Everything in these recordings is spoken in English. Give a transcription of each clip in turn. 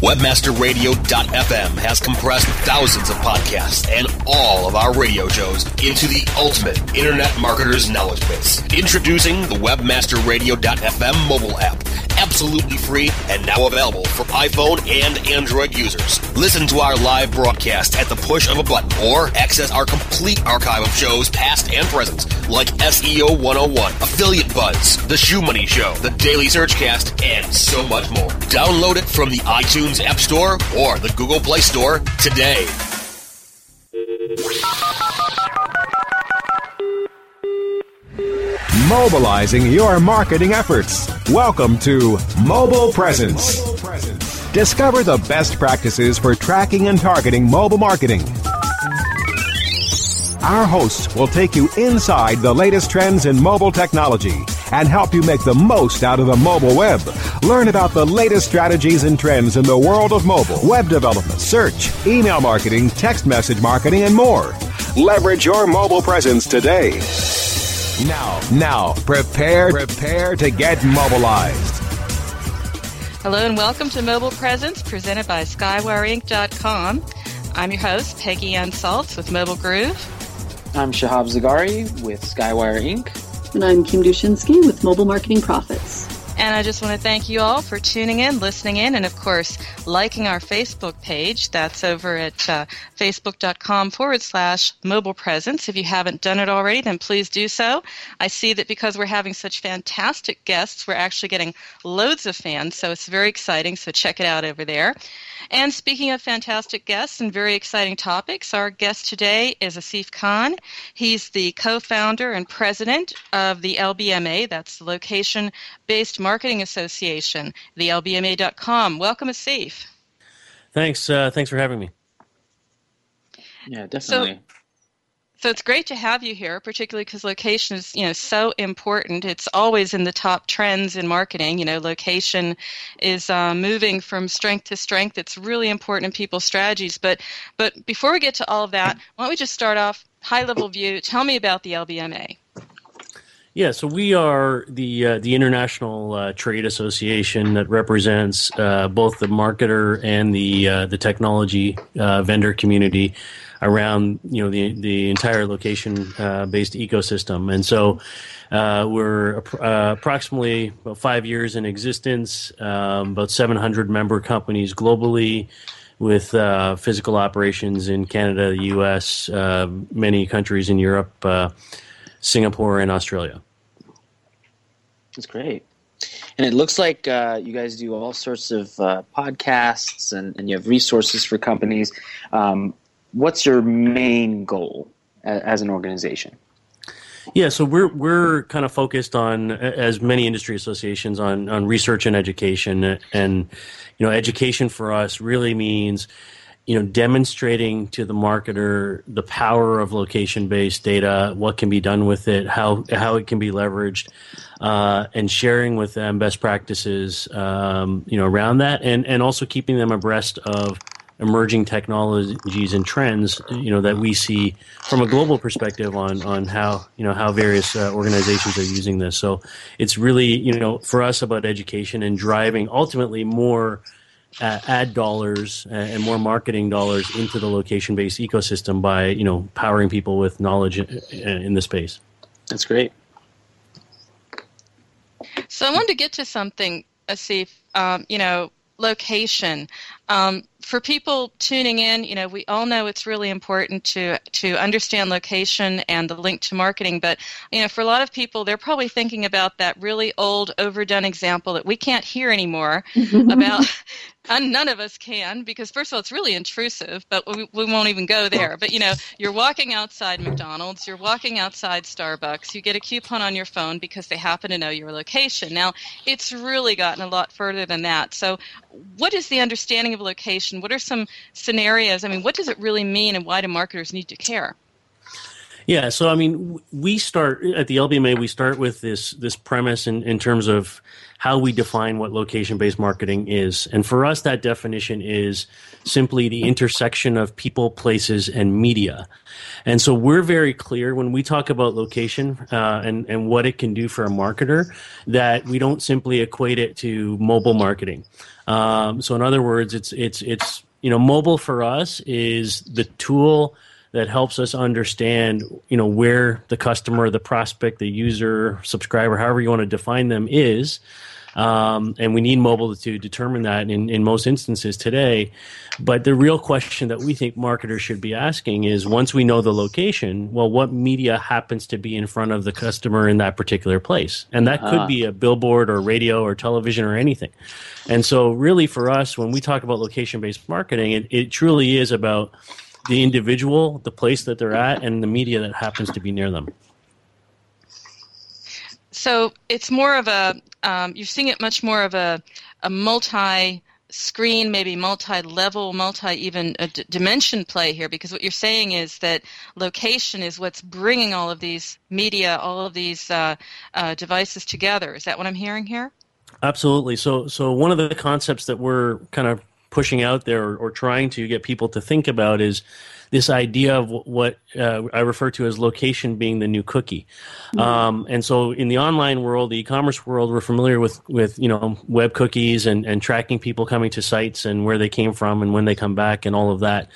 Webmasterradio.fm has compressed thousands of podcasts and all of our radio shows into the ultimate internet marketer's knowledge base. Introducing the Webmasterradio.fm mobile app, absolutely free and now available for iPhone and Android users. Listen to our live broadcast at the push of a button or access our complete archive of shows past and present like SEO 101, Affiliate Buzz, The ShoeMoney Show, The Daily Searchcast, and so much more. Download it from the iTunes App Store or the Google Play Store today. Mobilizing your marketing efforts. Welcome to Mobile Presence. Discover the best practices for tracking and targeting mobile marketing. Our hosts will take you inside the latest trends in mobile technology and help you make the most out of the mobile web. Learn about the latest strategies and trends in the world of mobile, web development, search, email marketing, text message marketing, and more. Leverage your mobile presence today. Now, now, prepare, prepare to get mobilized. Hello and welcome to Mobile Presence presented by SkywireInc.com. I'm your host, Peggy Anne Salz with Mobile Groove. I'm Shahab Zargari with Skywire Inc. And I'm Kim Dushinski with Mobile Marketing Profits. And I just want to thank you all for tuning in, listening in, and of course, liking our Facebook page. That's over at uh, facebook.com forward slash mobile presence. If you haven't done it already, then please do so. I see that because we're having such fantastic guests, we're actually getting loads of fans, so it's very exciting. So check it out over there. And speaking of fantastic guests and very exciting topics, our guest today is Asif Khan. He's the co founder and president of the LBMA, that's the Location Based Marketing Association, the LBMA.com. Welcome, Asif. Thanks. Uh, thanks for having me. Yeah, definitely. So, so it's great to have you here, particularly because location is, you know, so important. It's always in the top trends in marketing. You know, location is uh, moving from strength to strength. It's really important in people's strategies. But, but before we get to all of that, why don't we just start off high level view? Tell me about the LBMA. Yeah, so we are the uh, the international uh, trade association that represents uh, both the marketer and the uh, the technology uh, vendor community around you know the the entire location uh, based ecosystem, and so we're approximately five years in existence, um, about 700 member companies globally. With physical operations in Canada, the U.S., many countries in Europe, Singapore and Australia. That's great. And it looks like uh, you guys do all sorts of uh, podcasts and, and, you have resources for companies. Um, what's your main goal as, as an organization? Yeah, so we're we're kind of focused on, as many industry associations, on on research and education, and you know, education for us really means you know demonstrating to the marketer the power of location based data what can be done with it how how it can be leveraged uh, and sharing with them best practices um, you know around that and and also keeping them abreast of emerging technologies and trends, you know, that we see from a global perspective on on how you know how various uh, organizations are using this. So it's really you know for us about education and driving ultimately more. Uh, ad dollars and more marketing dollars into the location-based ecosystem by you know powering people with knowledge in the space. That's great. So I wanted to get to something, Asif. Um, you know, location. Um, for people tuning in, you know, we all know it's really important to to understand location and the link to marketing. But you know, for a lot of people, they're probably thinking about that really old, overdone example that we can't hear anymore about and none of us can because first of all it's really intrusive but we, we won't even go there. But you know you're walking outside mcdonald's you're walking outside starbucks you get a coupon on your phone because they happen to know your location. Now it's really gotten a lot further than that. So what is the understanding of location? What are some scenarios? I mean what does it really mean and why do marketers need to care yeah, so I mean, we start at the LBMA. We start with this this premise in, in terms of how we define what location based marketing is, and for us, that definition is simply the intersection of people, places, and media. And so we're very clear when we talk about location uh, and and what it can do for a marketer that we don't simply equate it to mobile marketing. Um, so in other words, it's it's it's you know mobile for us is the tool that helps us understand, you know, where the customer, the prospect, the user, subscriber, however you want to define them, is. Um, and we need mobile to determine that in, in most instances today. But the real question that we think marketers should be asking is once we know the location, well, what media happens to be in front of the customer in that particular place? And that could uh. be a billboard or radio or television or anything. And so, really, for us, when we talk about location based marketing, it, it truly is about the individual, the place that they're at, and the media that happens to be near them. So it's more of a um, you're seeing it much more of a a multi screen, maybe multi level, multi even a d- dimension play here because what you're saying is that location is what's bringing all of these media, all of these uh, uh, devices together. Is that what I'm hearing here? Absolutely. So, so one of the concepts that we're kind of pushing out there or, or, trying to get people to think about is this idea of what uh, I refer to as location being the new cookie. Mm-hmm. Um, and so in the online world, the e-commerce world, we're familiar with, with you know web cookies and, and tracking people coming to sites and where they came from and when they come back and all of that.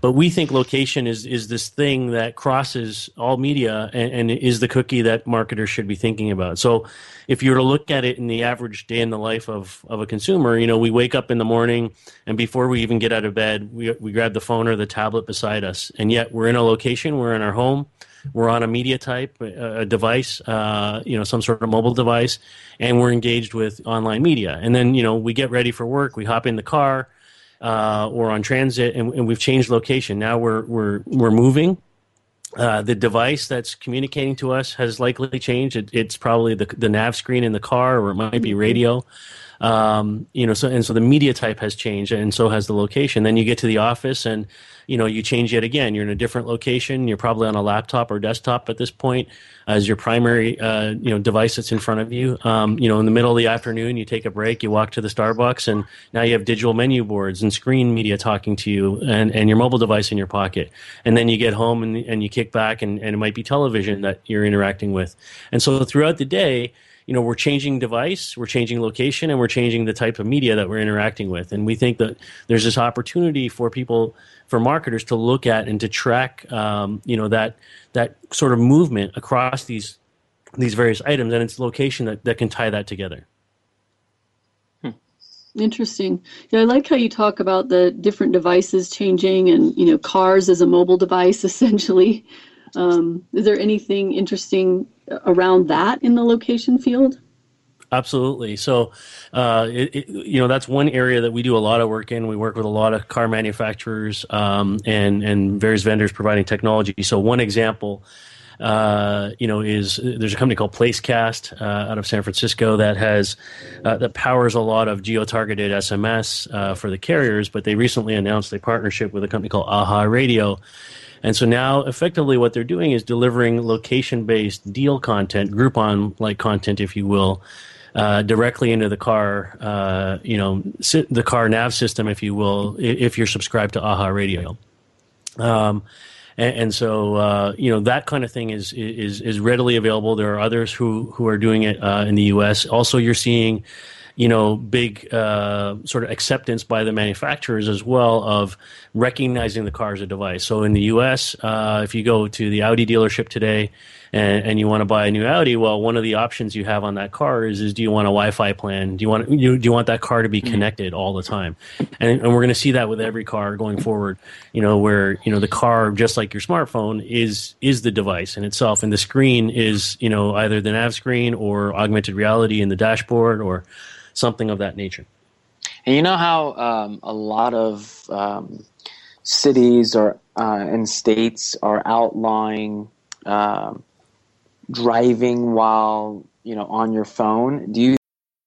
But we think location is is this thing that crosses all media and, and is the cookie that marketers should be thinking about. So if you were to look at it in the average day in the life of, of a consumer, you know, we wake up in the morning and before we even get out of bed, we, we grab the phone or the tablet beside us. And yet we're in a location, we're in our home, we're on a media type, a, a device, uh, you know, some sort of mobile device, and we're engaged with online media. And then, you know, we get ready for work, we hop in the car, uh, or on transit, and, and, we've changed location. Now we're we're we're moving. Uh, the device that's communicating to us has likely changed. It, it's probably the the nav screen in the car, or it might be radio. Um, you know, so and so the media type has changed, and so has the location. Then you get to the office, and you know you change it again. You're in a different location. You're probably on a laptop or desktop at this point as your primary uh, you know device that's in front of you. Um, you know, in the middle of the afternoon, you take a break, you walk to the Starbucks, and now you have digital menu boards and screen media talking to you, and, and your mobile device in your pocket. And then you get home and, and you kick back, and, and it might be television that you're interacting with. And so throughout the day you know we're changing device we're changing location and we're changing the type of media that we're interacting with and we think that there's this opportunity for people for marketers to look at and to track um, you know that that sort of movement across these these various items and its location that, that can tie that together hmm. Interesting. Yeah, I like how you talk about the different devices changing and, you know, cars as a mobile device essentially. Um, is there anything interesting around that in the location field? Absolutely. So, uh, it, it, you know, that's one area that we do a lot of work in. We work with a lot of car manufacturers um, and and various vendors providing technology. So, one example uh, you know, is there's a company called Placecast uh, out of San Francisco that has uh, that powers a lot of geo-targeted SMS uh, for the carriers. But they recently announced a partnership with a company called Aha Radio. And so now, effectively, what they're doing is delivering location-based deal content, Groupon-like content, if you will, uh, directly into the car, uh, you know, the car nav system, if you will, if you're subscribed to Aha Radio. Um, and, and so, uh, you know, that kind of thing is, is, is readily available. There are others who, who are doing it uh, in the U.S. Also, you're seeing, you know, big uh, sort of acceptance by the manufacturers as well of recognizing the car as a device. So in the U.S., uh, if you go to the Audi dealership today, and, and you want to buy a new Audi, well, one of the options you have on that car is, is do you want a Wi-Fi plan? Do you want you, do you want that car to be mm-hmm. connected all the time? And, and we're going to see that with every car going forward. You know, where you know the car, just like your smartphone, is is the device in itself, and the screen is you know either the nav screen or augmented reality in the dashboard or something of that nature. And you know how um, a lot of um, cities or uh, and states are outlawing um, driving while you know on your phone do you